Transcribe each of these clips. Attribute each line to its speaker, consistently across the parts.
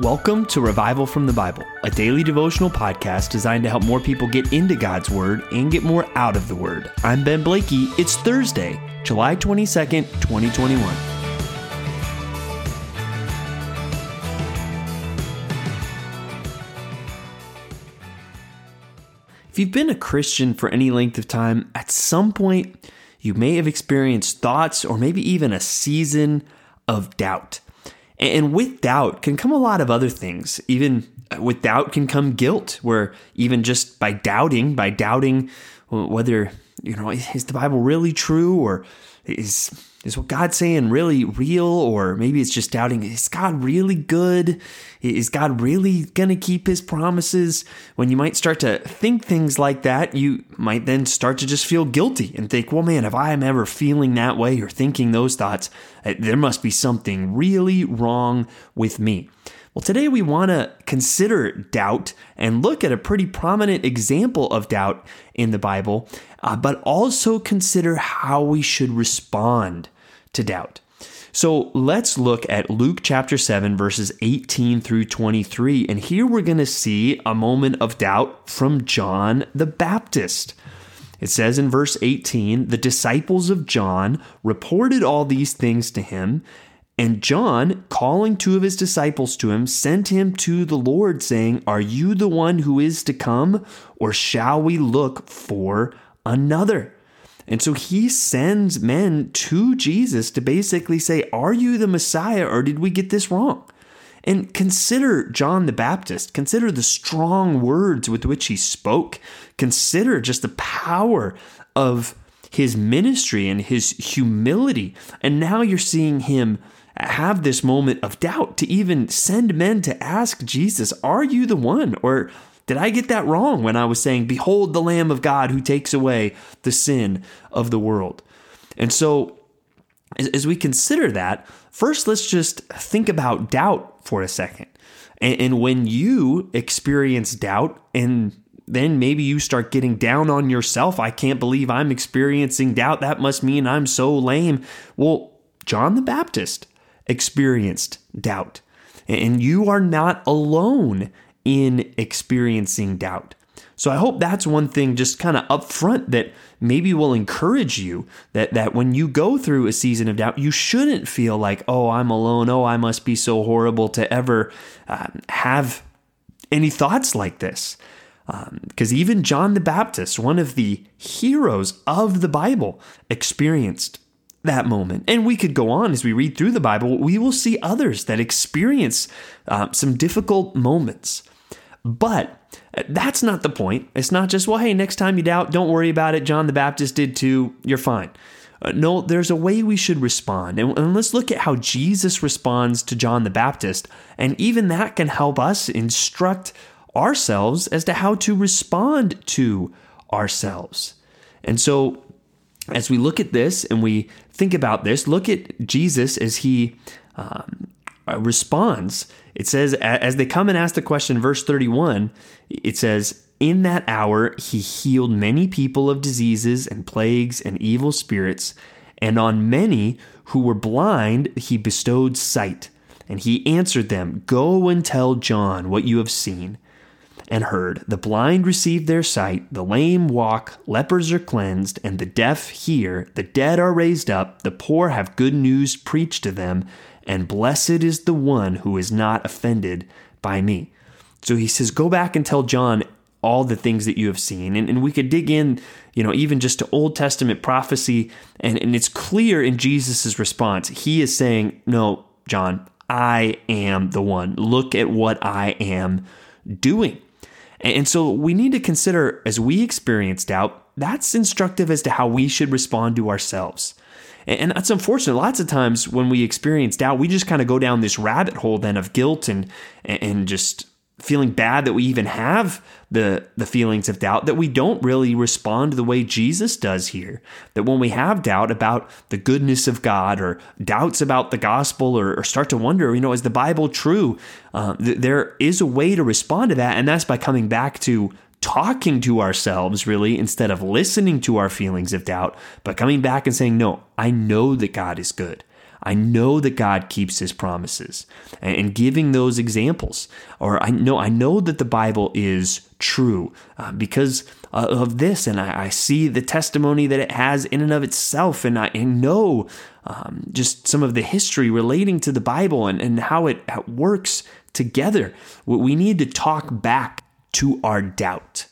Speaker 1: Welcome to Revival from the Bible, a daily devotional podcast designed to help more people get into God's Word and get more out of the Word. I'm Ben Blakey. It's Thursday, July 22nd, 2021. If you've been a Christian for any length of time, at some point you may have experienced thoughts or maybe even a season of doubt. And with doubt can come a lot of other things. Even uh, with doubt can come guilt, where even just by doubting, by doubting whether, you know, is the Bible really true or is is what God saying really real? Or maybe it's just doubting, is God really good? Is God really going to keep his promises? When you might start to think things like that, you might then start to just feel guilty and think, well, man, if I am ever feeling that way or thinking those thoughts, eh, there must be something really wrong with me. Well, today we want to consider doubt and look at a pretty prominent example of doubt in the Bible, uh, but also consider how we should respond to doubt. So let's look at Luke chapter 7, verses 18 through 23. And here we're going to see a moment of doubt from John the Baptist. It says in verse 18 the disciples of John reported all these things to him. And John, calling two of his disciples to him, sent him to the Lord, saying, Are you the one who is to come, or shall we look for another? And so he sends men to Jesus to basically say, Are you the Messiah or did we get this wrong? And consider John the Baptist. Consider the strong words with which he spoke. Consider just the power of his ministry and his humility. And now you're seeing him have this moment of doubt to even send men to ask Jesus, Are you the one? Or did I get that wrong when I was saying, Behold the Lamb of God who takes away the sin of the world? And so, as we consider that, first let's just think about doubt for a second. And when you experience doubt, and then maybe you start getting down on yourself, I can't believe I'm experiencing doubt. That must mean I'm so lame. Well, John the Baptist experienced doubt. And you are not alone in experiencing doubt. So I hope that's one thing just kind of upfront that maybe will encourage you that that when you go through a season of doubt, you shouldn't feel like, oh, I'm alone. Oh, I must be so horrible to ever um, have any thoughts like this. Because um, even John the Baptist, one of the heroes of the Bible, experienced that moment. And we could go on as we read through the Bible, we will see others that experience uh, some difficult moments. But that's not the point. It's not just, well, hey, next time you doubt, don't worry about it. John the Baptist did too. You're fine. Uh, no, there's a way we should respond. And, and let's look at how Jesus responds to John the Baptist. And even that can help us instruct ourselves as to how to respond to ourselves. And so, as we look at this and we think about this, look at Jesus as he um, Uh, responds. It says, as they come and ask the question, verse 31, it says, In that hour he healed many people of diseases and plagues and evil spirits, and on many who were blind he bestowed sight. And he answered them, Go and tell John what you have seen and heard. The blind receive their sight, the lame walk, lepers are cleansed, and the deaf hear, the dead are raised up, the poor have good news preached to them, and blessed is the one who is not offended by me. So he says, Go back and tell John all the things that you have seen. And, and we could dig in, you know, even just to Old Testament prophecy, and, and it's clear in Jesus' response. He is saying, No, John, I am the one. Look at what I am doing. And so we need to consider as we experience doubt, that's instructive as to how we should respond to ourselves. And that's unfortunate. Lots of times when we experience doubt, we just kind of go down this rabbit hole then of guilt and and just feeling bad that we even have the the feelings of doubt that we don't really respond the way Jesus does here that when we have doubt about the goodness of God or doubts about the gospel or, or start to wonder you know is the Bible true uh, th- there is a way to respond to that and that's by coming back to talking to ourselves really instead of listening to our feelings of doubt, but coming back and saying, No, I know that God is good. I know that God keeps his promises and giving those examples. Or I know, I know that the Bible is true uh, because uh, of this. And I, I, see the testimony that it has in and of itself. And I, I know um, just some of the history relating to the Bible and, and how it works together. We need to talk back to our doubt.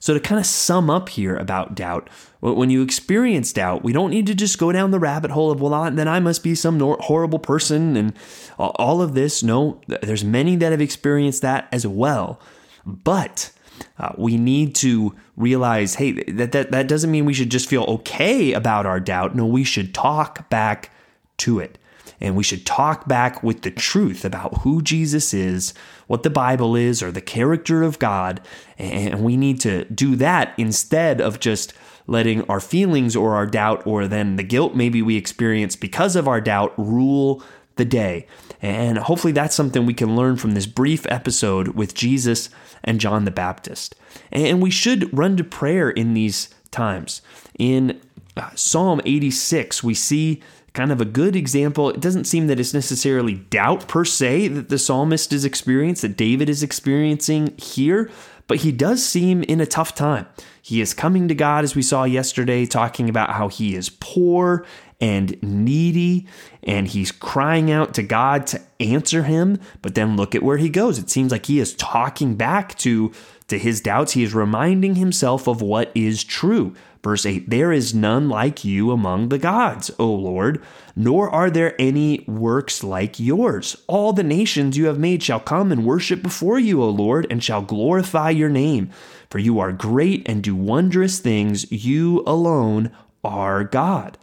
Speaker 1: So, to kind of sum up here about doubt, when you experience doubt, we don't need to just go down the rabbit hole of, well, then I must be some horrible person and all of this. No, there's many that have experienced that as well. But uh, we need to realize hey, that, that, that doesn't mean we should just feel okay about our doubt. No, we should talk back to it. And we should talk back with the truth about who Jesus is, what the Bible is, or the character of God. And we need to do that instead of just letting our feelings or our doubt or then the guilt maybe we experience because of our doubt rule the day. And hopefully that's something we can learn from this brief episode with Jesus and John the Baptist. And we should run to prayer in these times. In uh, Psalm 86, we see kind of a good example. It doesn't seem that it's necessarily doubt per se that the psalmist is experiencing, that David is experiencing here, but he does seem in a tough time. He is coming to God, as we saw yesterday, talking about how he is poor and needy, and he's crying out to God to answer him. But then look at where he goes. It seems like he is talking back to, to his doubts. He is reminding himself of what is true. Verse 8 There is none like you among the gods, O Lord, nor are there any works like yours. All the nations you have made shall come and worship before you, O Lord, and shall glorify your name. For you are great and do wondrous things. You alone are God.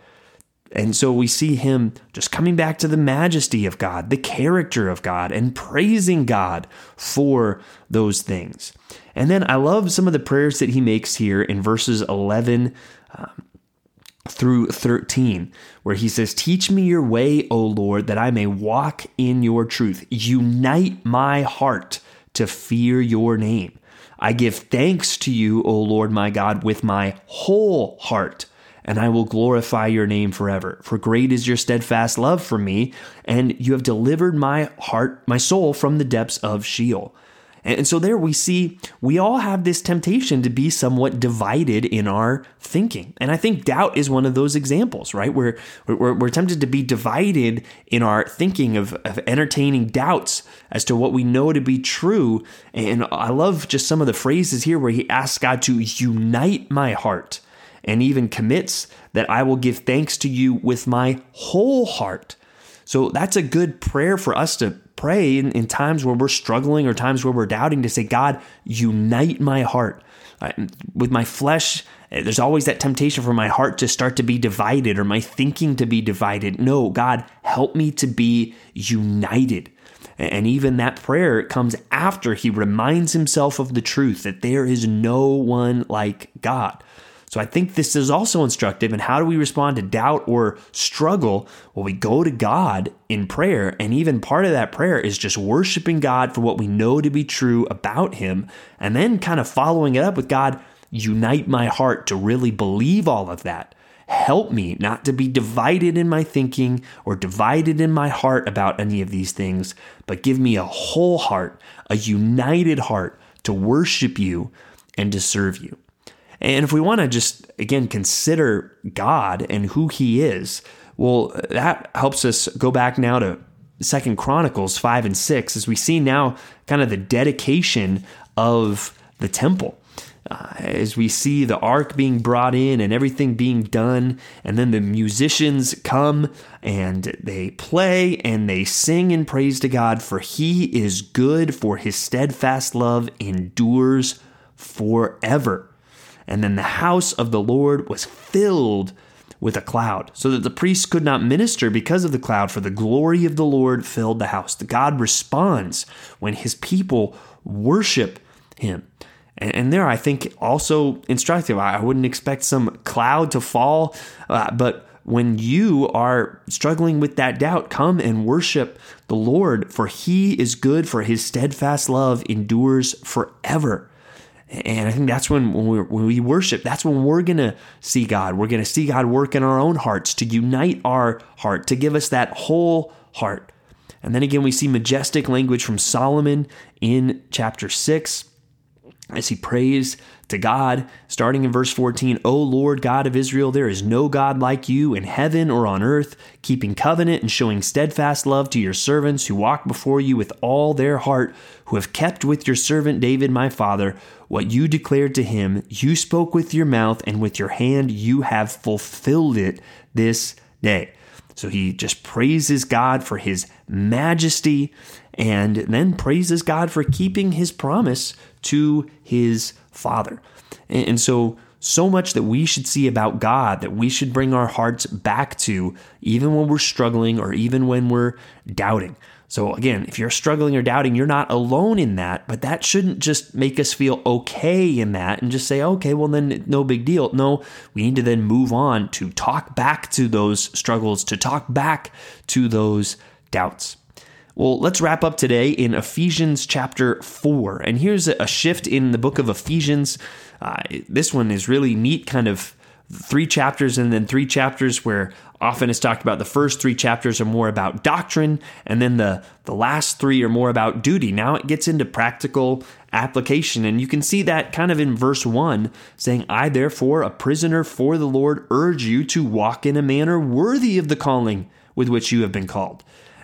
Speaker 1: And so we see him just coming back to the majesty of God, the character of God, and praising God for those things. And then I love some of the prayers that he makes here in verses 11 um, through 13, where he says, Teach me your way, O Lord, that I may walk in your truth. Unite my heart to fear your name. I give thanks to you, O Lord my God, with my whole heart, and I will glorify your name forever. For great is your steadfast love for me, and you have delivered my heart, my soul from the depths of Sheol. And so there we see we all have this temptation to be somewhat divided in our thinking. And I think doubt is one of those examples, right? Where we're, we're tempted to be divided in our thinking of, of entertaining doubts as to what we know to be true. And I love just some of the phrases here where he asks God to unite my heart and even commits that I will give thanks to you with my whole heart. So that's a good prayer for us to pray in, in, times where we're struggling or times where we're doubting to say, God, unite my heart. With my flesh, uh, there's always that temptation for my heart to start to be divided or my thinking to be divided. No, God, help me to be united. And even that prayer comes after he reminds himself of the truth that there is no one like God. So I think this is also instructive. And how do we respond to doubt or struggle? Well, we go to God in prayer. And even part of that prayer is just worshiping God for what we know to be true about Him. And then kind of following it up with God, unite my heart to really believe all of that. Help me not to be divided in my thinking or divided in my heart about any of these things, but give me a whole heart, a united heart to worship you and to serve you. And if we want to just, again, consider God and who he is, well, that helps us go back now to Second Chronicles 5 and 6 as we see now kind of the dedication of the temple. Uh, as we see the ark being brought in and everything being done, and then the musicians come and they play and they sing in praise to God, for he is good, for his steadfast love endures forever. And then the house of the Lord was filled with a cloud, so that the priests could not minister because of the cloud, for the glory of the Lord filled the house. God responds when his people worship him. And, there, I think, also instructive. I wouldn't expect some cloud to fall, uh, but when you are struggling with that doubt, come and worship the Lord, for he is good, for his steadfast love endures forever. And I think that's when when, when we worship, that's when we're going to see God. We're going to see God work in our own hearts to unite our heart, to give us that whole heart. And then again, we see majestic language from Solomon in chapter 6 as he prays to God, starting in verse 14, O Lord God of Israel, there is no God like you in heaven or on earth, keeping covenant and showing steadfast love to your servants who walk before you with all their heart, who have kept with your servant David my father what you declared to him. You spoke with your mouth, and with your hand you have fulfilled it this day. So he just praises God for his majesty and then praises God for keeping his promise to his Father. And so, so much that we should see about God that we should bring our hearts back to, even when we're struggling or even when we're doubting. So, again, if you're struggling or doubting, you're not alone in that, but that shouldn't just make us feel okay in that and just say, okay, well, then no big deal. No, we need to then move on to talk back to those struggles, to talk back to those doubts. Well, let's wrap up today in Ephesians chapter 4. And here's a shift in the book of Ephesians. Uh, this one is really neat, kind of three chapters and then three chapters where often it's talked about the first three chapters are more about doctrine and then the, the last three are more about duty. Now it gets into practical application. And you can see that kind of in verse 1 saying, I therefore, a prisoner for the Lord, urge you to walk in a manner worthy of the calling with which you have been called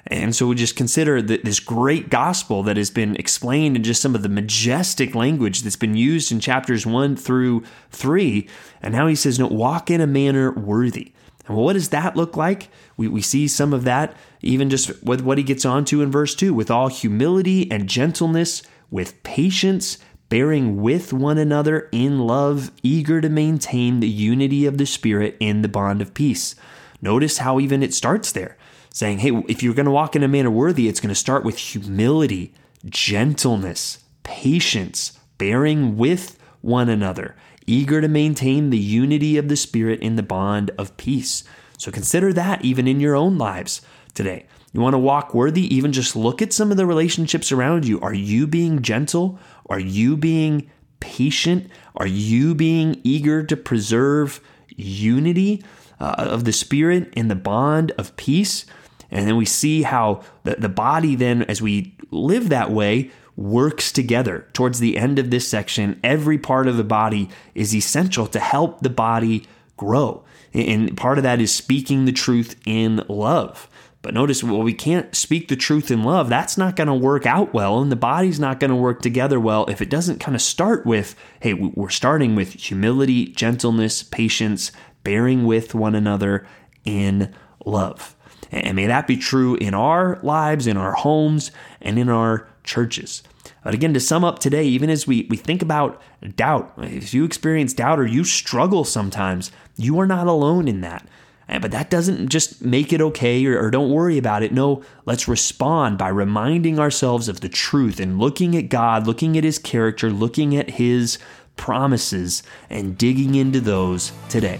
Speaker 1: and so we just consider that this great gospel that has been explained in just some of the majestic language that's been used in chapters one through three. And now he says, no, walk in a manner worthy. And what does that look like? We, we see some of that even just with what he gets onto in verse 2 with all humility and gentleness, with patience, bearing with one another in love, eager to maintain the unity of the Spirit in the bond of peace. Notice how even it starts there saying, hey, if you're going to walk in a manner worthy, it's going to start with humility, gentleness, patience, bearing with one another, eager to maintain the unity of the Spirit in the bond of peace. So consider that even in your own lives today. You want to walk worthy, even just look at some of the relationships around you. Are you being gentle? Are you being patient? Are you being eager to preserve unity uh, of the Spirit in the bond of peace? And then we see how the, the body, then, as we live that way, works together. Towards the end of this section, every part of the body is essential to help the body grow. And part of that is speaking the truth in love. But notice, well, we can't speak the truth in love. That's not going to work out well, and the body's not going to work together well if it doesn't kind of start with hey, we're starting with humility, gentleness, patience, bearing with one another in love. And may that be true in our lives, in our homes, and in our churches. But again, to sum up today, even as we, we think about doubt, if you experience doubt or you struggle sometimes, you are not alone in that. But that doesn't just make it okay or, or, don't worry about it. No, let's respond by reminding ourselves of the truth and looking at God, looking at His character, looking at His promises, and digging into those today.